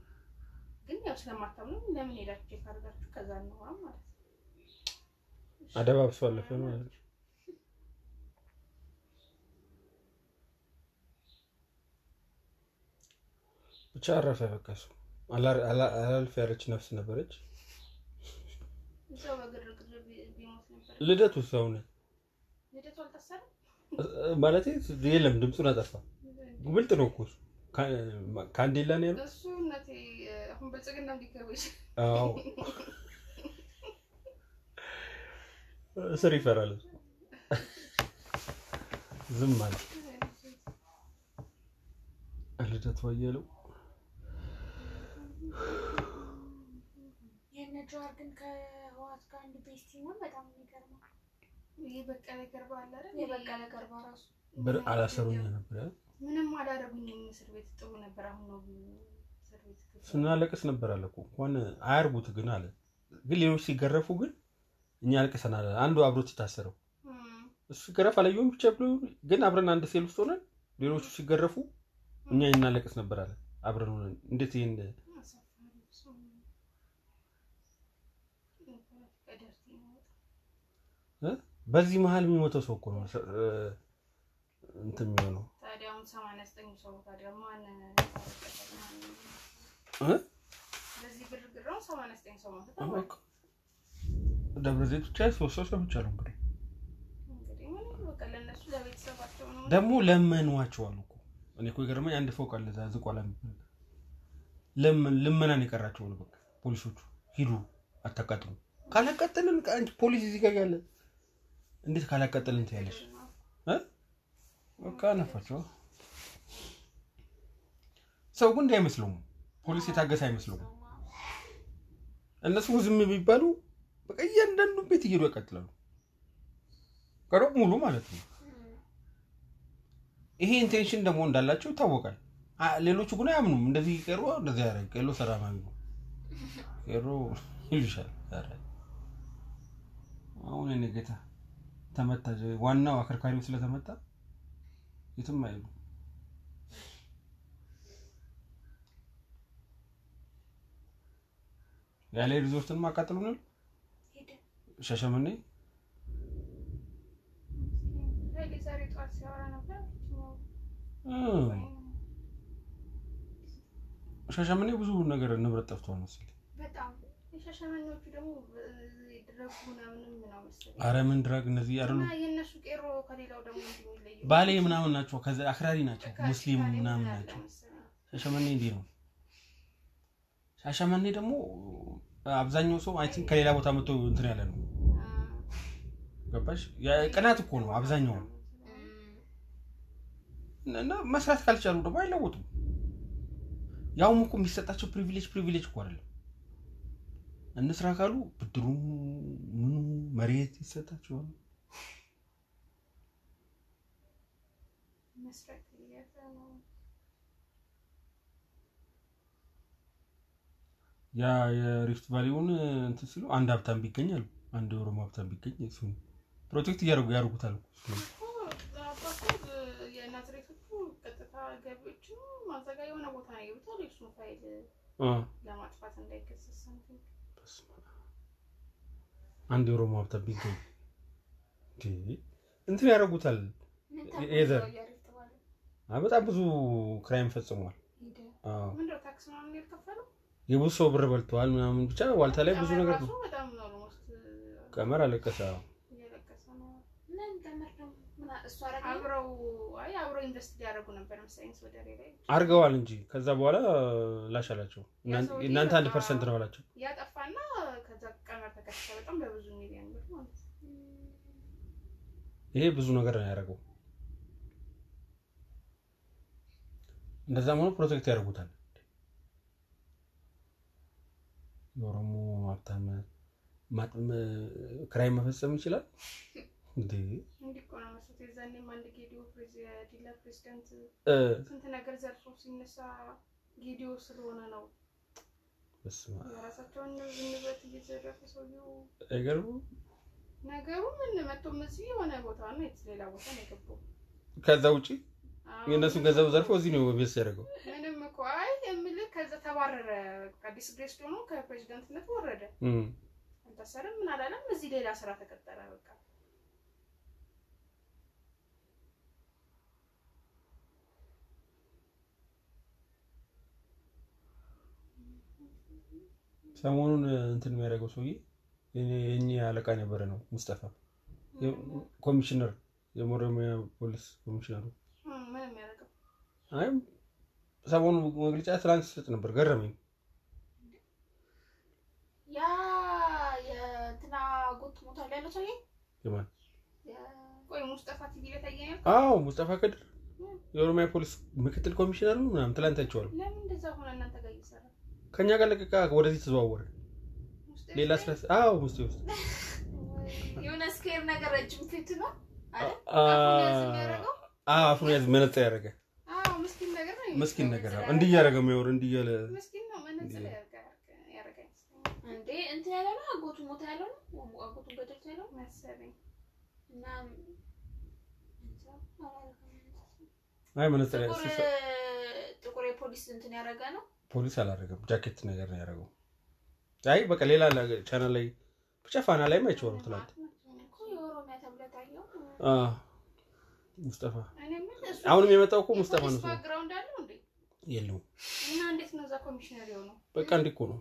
ግን ያው ስለማታምኑ ለምን ሄዳችሁ check አድርጋችሁ ከዛ እናወራ ማለት ነው። አደባብሶ አለፈ ማለት ነው። ብቻ አረፈ። በቃ እሱ አላልፍ ያለች ነፍስ ነበረች። ልደቱ ሰው አልታሰረም? ማለት የለም፣ ድምፁን አጠፋ። ብልጥ ነው እኮ ከአንዴላ ነው ያለው። እስር ይፈራል። ዝም አለ ልደቱ አያሌው። የነ ጀዋር ግን ከህወሓት ጋር አንድ ቤስት ሲሆን በጣም የሚገርመው ይህ በቀለ ገርባ አለ አይደል? የበቀለ ገርባ ራሱ ብር አላሰሩኝ ነበር ምንም አላደረጉኝም። እስር ቤት ጥሩ ነበር። አሁን ነው እስር ቤት ስናለቅስ ነበር አለ እኮ እንኳን አያርጉት ግን አለ። ግን ሌሎች ሲገረፉ ግን እኛ አልቅሰናል። አንዱ አብሮት የታሰረው እም፣ እሱ ሲገረፍ አላየሁም ብቻ ብሎ ግን አብረን አንድ ሴል ውስጥ ሆነን ሌሎቹ ሲገረፉ እኛ እናለቅስ ነበር አለ። አብረን ሆነን እንዴት ይሄን አሳፋሪ ሰው ነው። የፖለቲካ ደርቲ ነው በጣም። በዚህ መሀል የሚሞተው ሰው እኮ ነው እንትን የሚሆነው። ደብረ ዘይት ብቻ ሶስት ሰው ሰው ብቻ ነው እንግዲህ። ደግሞ ለመኗቸዋል እኮ። እኔ እኮ የገረመኝ አንድ ፎቅ አለ እዛ ዝቋላ ለምን ልመናን የቀራቸው ነው በቃ። ፖሊሶቹ ሂዱ አታቃጥሉ። ካላቃጠልን ፖሊስ እዚህ ጋር ያለ እንዴት ካላቃጠልን ትያለሽ? በቃ ነፋቸው ሰው እንዲህ አይመስለውም ፖሊስ የታገሰ አይመስለውም እነሱ ዝም ቢባሉ በቃ እያንዳንዱ ቤት እየሄዱ ያቃጥላሉ ቀረብ ሙሉ ማለት ነው ይሄ ኢንቴንሽን ደግሞ እንዳላቸው ይታወቃል። ሌሎቹ ግን አያምኑም። እንደዚህ ቀሮ እንደዚህ ያደረግ ቀሎ ሰላማዊ ነው ይሉሻል። አሁን እኔ ጌታ ተመታ። ዋናው አከርካሪው ስለተመታ የትም አይሉ። ያለ ሪዞርትን ሄደ ሻሸመኔ ሻሸመኔ ብዙ ነገር ንብረት ጠፍቷል መሰለኝ። በጣም የሻሸመኔዎቹ ደግሞ ድረጉ ምናምንም ነው መሰለኝ። አረ ምን drug እነዚህ አይደሉ እና የእነሱ ቄሮ ከሌላው ደግሞ ባሌ ምናምን ናቸው። ከዛ አክራሪ ናቸው፣ ሙስሊም ምናምን ናቸው። ሻሸመኔ እንዲህ ነው። ሻሸመኔ ደግሞ አብዛኛው ሰው I think ከሌላ ቦታ መጥቶ እንትን ያለ ነው። ገባሽ? ቅናት እኮ ነው አብዛኛው እና መስራት ካልቻሉ ደግሞ አይለወጡም። ያውም እኮ የሚሰጣቸው privilege privilege እኮ አይደለም። እንስራ ካሉ ብድሩ ምኑ መሬት ይሰጣቸዋል። ያ የ Rift Valley ውን እንትን ሲሉ አንድ ሀብታም ቢገኝ አሉ። አንድ የኦሮሞ ሀብታም ቢገኝ እሱን protect እያደረጉ ያደርጉታል ማዘጋጃ የሆነ ቦታ ነው ፋይል ለማጥፋት እንዳይከሰስ አንድ የኦሮሞ ሀብታም ቢገኝ! እንትን ያደርጉታል።? አ፣ በጣም ብዙ crime ፈጽሟል።? የብዙ ሰው ብር በልተዋል ምናምን ብቻ ዋልታ ላይ ብዙ ነገር ነው። ቀመር አለቀሰ። አዎ። እያለቀሰ ነው። ምን ቀመር ደግሞ ምን አ- እሱ? አብረው አይ አብረው invest ሊያደርጉ ነበር መሰለኝ ወደ ላይ አድርገዋል እንጂ ከዛ በኋላ ላሽ አላቸው። እናንተ አንድ percent ነው አላቸው። ያጠፋና ከዛ ቀመር ተከሰሰ በጣም በብዙ ሚሊዮን ብር ማለት ነው። ይሄ ብዙ ነገር ነው ያደረገው። እንደዛም ሆኖ protect ያደርጉታል። የኦሮሞ ሀብታም crime መፈጸም ይችላል [laughs] ስንት ነገር ዘርፎ ሲነሳ ጌዲዮ ስለሆነ ነው። የራሳቸውን ንብረት እየዘረፈ ሰውየው አይገርምም? ነገሩ ምን መቶ እዚህ የሆነ ቦታ ነው የት ሌላ ቦታ ነው የገባው? ከዛ ውጪ? የእነሱን ገንዘብ ዘርፎ እዚህ ነው base ያደረገው። ምንም እኮ አይ የምልህ ከዛ ተባረረ። አዲስ ግሬስ ሆኖ ከፕሬዚዳንትነት ወረደ። አልታሰርም ምን አላለም እዚህ ሌላ ስራ ተቀጠረ በቃ ሰሞኑን እንትን የሚያደርገው ሰውዬ የእኛ አለቃ የነበረ ነው ሙስጠፋ። ኮሚሽነር የኦሮሚያ ፖሊስ ኮሚሽነሩ። አይ ሰሞኑ መግለጫ ትላንት ሲሰጥ ነበር ገረመኝ። ያ የእንትና ጎት ሞቷል ያለው ሰውዬ? የማን? የ- ቆይ ሙስጠፋ ቲቪ ላይ ታየኛል አዎ ሙስጠፋ ከድር። የኦሮሚያ ፖሊስ ምክትል ኮሚሽነር ነው ምናምን ትላንት አይቼዋለሁ። ለምን እንደዛ ሆነ? እናንተ ጋር እየሰራ ከኛ ጋር ለቀቃ ወደዚህ ተዘዋወረ። ውስጥ ሌላ ስራ አዎ ሙስጤ ውስጥ። የሆነ square ነገር ረጅም ፊት ነው አይደል? አ- አፉን ያዝ የሚያደርገው? አዎ አፉን ያዝ መነጽር ያደረገ። አዎ ምስኪን ነገር ነው እንዲህ እያደረገ የሚያወር እንዲህ እያለ ምስኪን ነው መነጽር እንዴ እንትን ያለው ነው? አጎቱ ሞታ ያለው ነው? አጎቱን ገደልት ያለው? መሰለኝ እና አይ መነጽር ጥቁር የፖሊስ እንትን ያደረገ ነው ፖሊስ አላደረገም። ጃኬት ነገር ነው ያደረገው። አይ በቃ ሌላ ቻናል ላይ ብቻ ፋና ላይም አይቼዋለሁ አ ሙስጠፋ አሁንም የመጣው እኮ ሙስጠፋ ነው። የለውም። በቃ እንዲህ እኮ ነው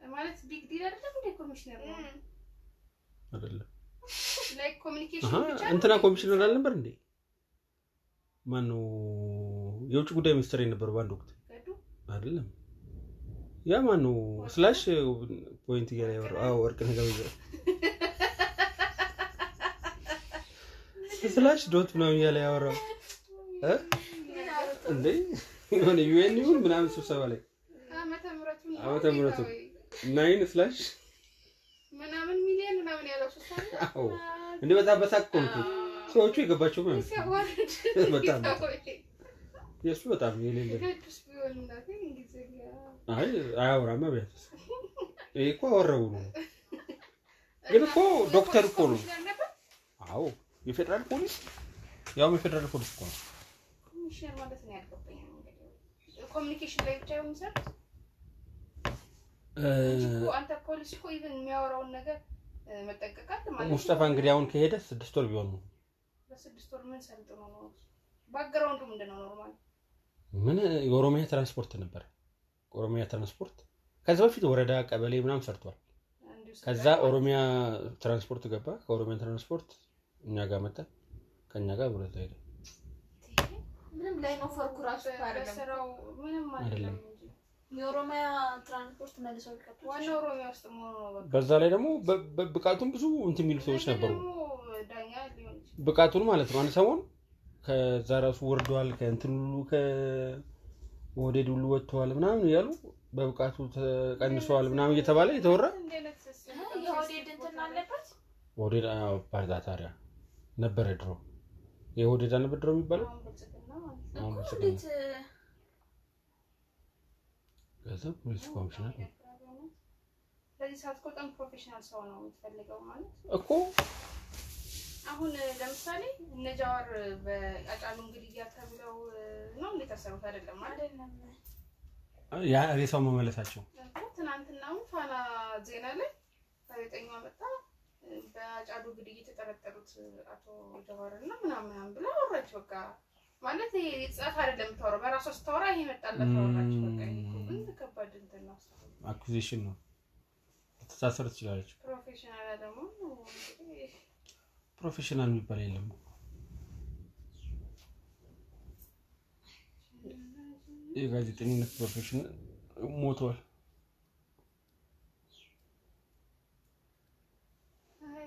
ማለት big deal አይደለም እንዴ ኮሚሽነር [laughs] ነው አይደለም። እንትና? ኮሚሽነር አልነበር እንዴ? ማን ነው የውጭ ጉዳይ ሚኒስትር የነበረው በአንድ ወቅት አይደለም? ያ ማን ነው slash point እያለ ያወራው? አዎ ወርቅነህ ገበየሁ slash dot ምናምን እያለ ያወራው? እንዴ? የሆነ UN ይሁን ምናምን ስብሰባ ላይ ዓመተ ወይ? nine slash? ምናምን ሚሊዮን ምናምን ያለው አዎ። እንደ በጣም በሳቅ እኮ። ሰዎቹ የገባቸው በጣም የእሱ በጣም የሌለ አይ አያወራማ ቢያንስ ይሄ እኮ አወራው ነው። ግን እኮ ዶክተር እኮ ነው።? አዎ የፌዴራል ፖሊስ ያውም የፌዴራል ፖሊስ እኮ ነው። ኮሚሽነር ማለት ነው ያልገባኝ ነው እንግዲህ communication ላይ ብቻ የሚሰሩት እንጂ እኮ አንተ ፖሊስ እኮ even የሚያወራውን ነገር እ፣ መጠንቀቅ አለ ማለት ነው። ሙስጠፋ እንግዲህ አሁን ከሄደ ስድስት ወር ቢሆን ነው። በስድስት ወር ምን ሰልጥኖ ነው? background ኡ ምንድን ነው? normal ምን የኦሮሚያ ትራንስፖርት ነበር። ኦሮሚያ ትራንስፖርት ከዛ በፊት ወረዳ ቀበሌ ምናምን ሰርቷል። ከዛ ኦሮሚያ ትራንስፖርት ገባ። ከኦሮሚያ ትራንስፖርት እኛ ጋር መጣ። ከእኛ ጋር ብረት ሄደ። ምንም ላይ ነው ፈርኩ ራሱ አይደለም። ምንም የኦሮሚያ ትራንስፖርት መልሰው ሊቀጥሉ ዋናው ኦሮሚያ ውስጥ መሆኑ ነው። በቃ። በዛ ላይ ደግሞ በ- በ- ብቃቱም ብዙ እንትን የሚሉ ሰዎች ነበሩ። ብቃቱን ማለት ነው። አንድ ሰሞን ከዛ ራሱ ወርደዋል፣ ከእንትን ሁሉ ከወዴድ ሁሉ ወጥተዋል ምናምን እያሉ በብቃቱ ተቀንሰዋል ምናምን እየተባለ የተወራ ወዴድ? ባርዛ ታዲያ ነበረ ድሮ። የወዴድ አልነበር ድሮ የሚባለው አሁን ብልጽግና ማለት ነው። አሁን እኮ ብልጽግና እንዴት ከዛ ፖሊስ ኮሚሽነር ነው በዚህ ሰዓት እኮ በጣም professional ሰው ነው የምትፈልገው ማለት እኮ አሁን ለምሳሌ እነ ጃዋር በአጫሉ ግድያ ተብለው ነው እንዴ ታሰሩት? አይደለም አይደለም ያ ሬሳው መመለሳቸው እኮ ትናንትናም ፋና ዜና ላይ ጋዜጠኛዋ መጣ በአጫሉ ግድያ የተጠረጠሩት አቶ ጃዋር እና ምናምን ምናምን ብላ አወራች። በቃ ማለት ይሄ ጽፍ አይደለም የምታወራው በራሷ ስታወራ ይሄ መጣላት አወራች። በቃ ይሄ እኮ ግን ከባድ እንትን ነው። accusation ነው ትችላለች። professional ደግሞ professional የሚባል የለም። የጋዜጠኝነት profession አይ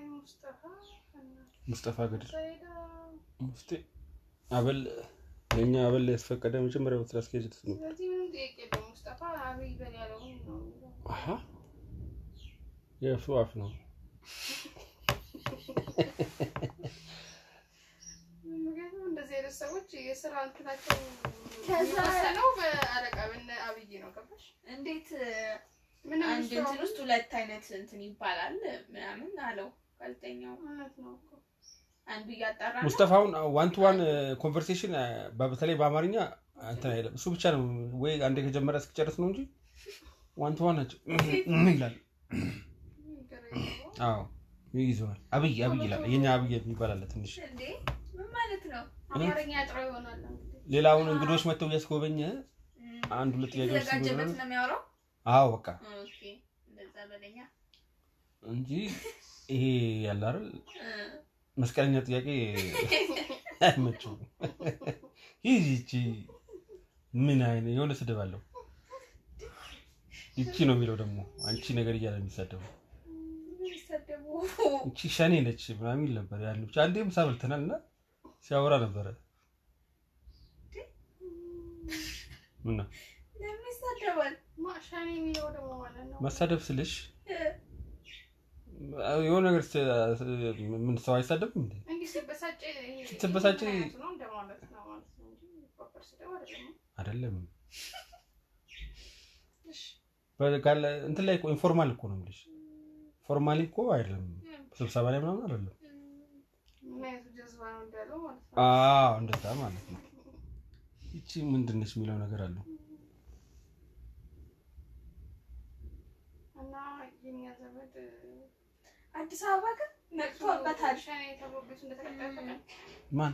ሙስጠፋ ገድር ሙፍቲ አበል ለእኛ አበል ያስፈቀደ መጀመሪያው ስራ አስኪያጅ ነው። የእሱ አፍ ነው። ሰዎች የስራ እንትናቸው የሚወሰነው በአለቃ አብይ ነው። ገባሽ? እንዴት አንድ እንትን ውስጥ ሁለት አይነት እንትን ይባላል ምናምን አለው ጋዜጠኛው። እውነት ነው እኮ። አንዱ እያጣራ ሙስጠፋውን one to one conversation በተለይ በአማርኛ እንትን አይለም። እሱ ብቻ ነው ወይ አንዴ ከጀመረ እስኪጨርስ ነው እንጂ one to one ናቸው። ይላል። አዎ ይይዘዋል። አብይ አብይ ይላል። የኛ አብይ አለ ትንሽ። ሌላውን እንግዶች መጥተው እያስጎበኘ አንድ ሁለት ጥያቄዎች አዎ በቃ እንጂ ይሄ ያለ አይደል መስቀለኛ ጥያቄ አይመቸውም። ይህ ይቺ ምን አይነት የሆነ ስድብ አለው። ይቺ ነው የሚለው ደግሞ አንቺ ነገር እያለ የሚሳደበው ይቺ ሸኔ ነች ምናምን ይል ነበር። ያን ብቻ አንዴ ምሳ በልተናል እና ሲያወራ ነበረ። ምን ነው ለምን ይሰደባል? ማሻኔ የሚለው ደግሞ ማለት ነው። መሳደብ ስልሽ እ፣ የሆነ ነገር ምን ሰው አይሳደብም እንዴ? ስትበሳጭ- አይደለም። [laughs] እንትን ላይ እኮ informal እኮ ነው የምልሽ። formally እኮ አይደለም ስብሰባ ላይ ምናምን አይደለም። አዎ እንደዛ ማለት ነው። ይቺ ምንድን ነች የሚለው ነገር አለው። እና የኛ ዘመድ አዲስ አበባ ግን ነቅቶበታል። ማን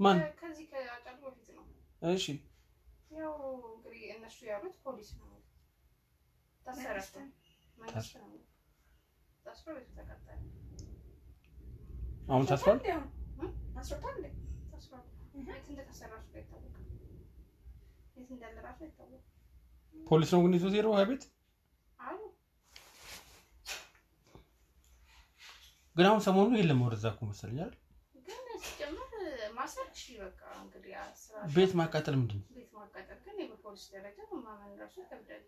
ማን ከዚህ ከአጫሉ በፊት ነው። እሺ ያው እንግዲህ እነሱ ያሉት ፖሊስ ነው። መንግስት ታስሮ ቤቱ ተቃጠለ። አሁን ታስሯል። የት አይታወቅም። የት እንዳለ አይታወቅም። ፖሊስ ነው ግን ይዞት ሄደው ቤት ግን አሁን ሰሞኑ የለም ወደዛ እኮ መሰለኝ አይደል? ግን ሲጀምር ማሰር እሺ በቃ እንግዲህ ስራ ቤት ማቃጠል ምንድን ነው? ቤት ማቃጠል ግን በፖሊስ ደረጃ ማመን ራሱ ይከብዳል።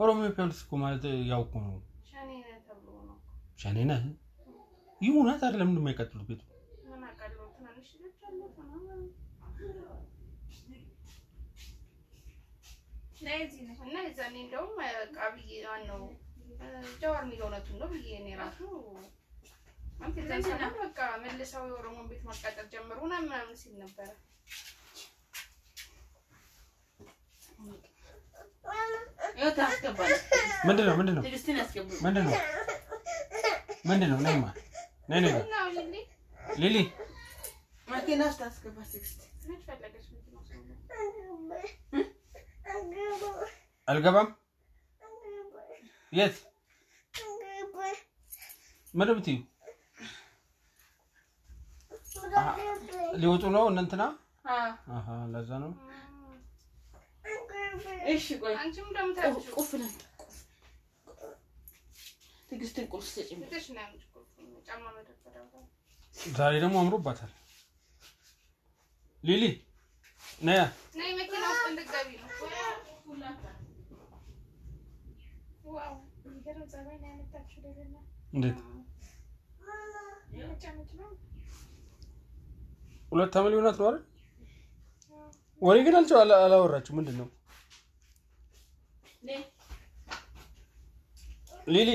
ኦሮሚያ ፖሊስ እኮ ማለት ያው እኮ ነው። ሸኔ ተብሎ ነው። ሸኔ ነህ ይሁናት አይደለም የማይቀጥሉት ቤቱ ምን አውቃለሁ ትናንሽ ልጆች አሉት ምናምን እዚህ እና የዛኔ እንደውም በቃ ብዬ ጀዋር የሚለው እውነቱን ነው ብዬ እኔ ራሱ ማለት የዛን ሰሞን በቃ መልሰው የኦሮሞን ቤት ማቃጠል ጀምሩ ምናምን ምናምን ሲል ነበረ። ምንድን ነው? ምንድን ነው? ምንድን ነው? ምንድን ነው? ነይማ ነይ ነይ እና ሊሊ ምን? አልገባም? የት? ብትዩ ሊወጡ ነው እነ እንትና ለዛ ነው። እሺ ቆይ ትዕግስትን ዛሬ ደግሞ አምሮባታል ሊሊ ነያ ነይ መኪና ውስጥ እንድትገቢ ነው። እንዴት? ሁለት ዓመት ሊሆናት ነው አይደል? ወሬ ግን አልጨው አላ- አላወራችሁ ምንድን ነው ሊሊ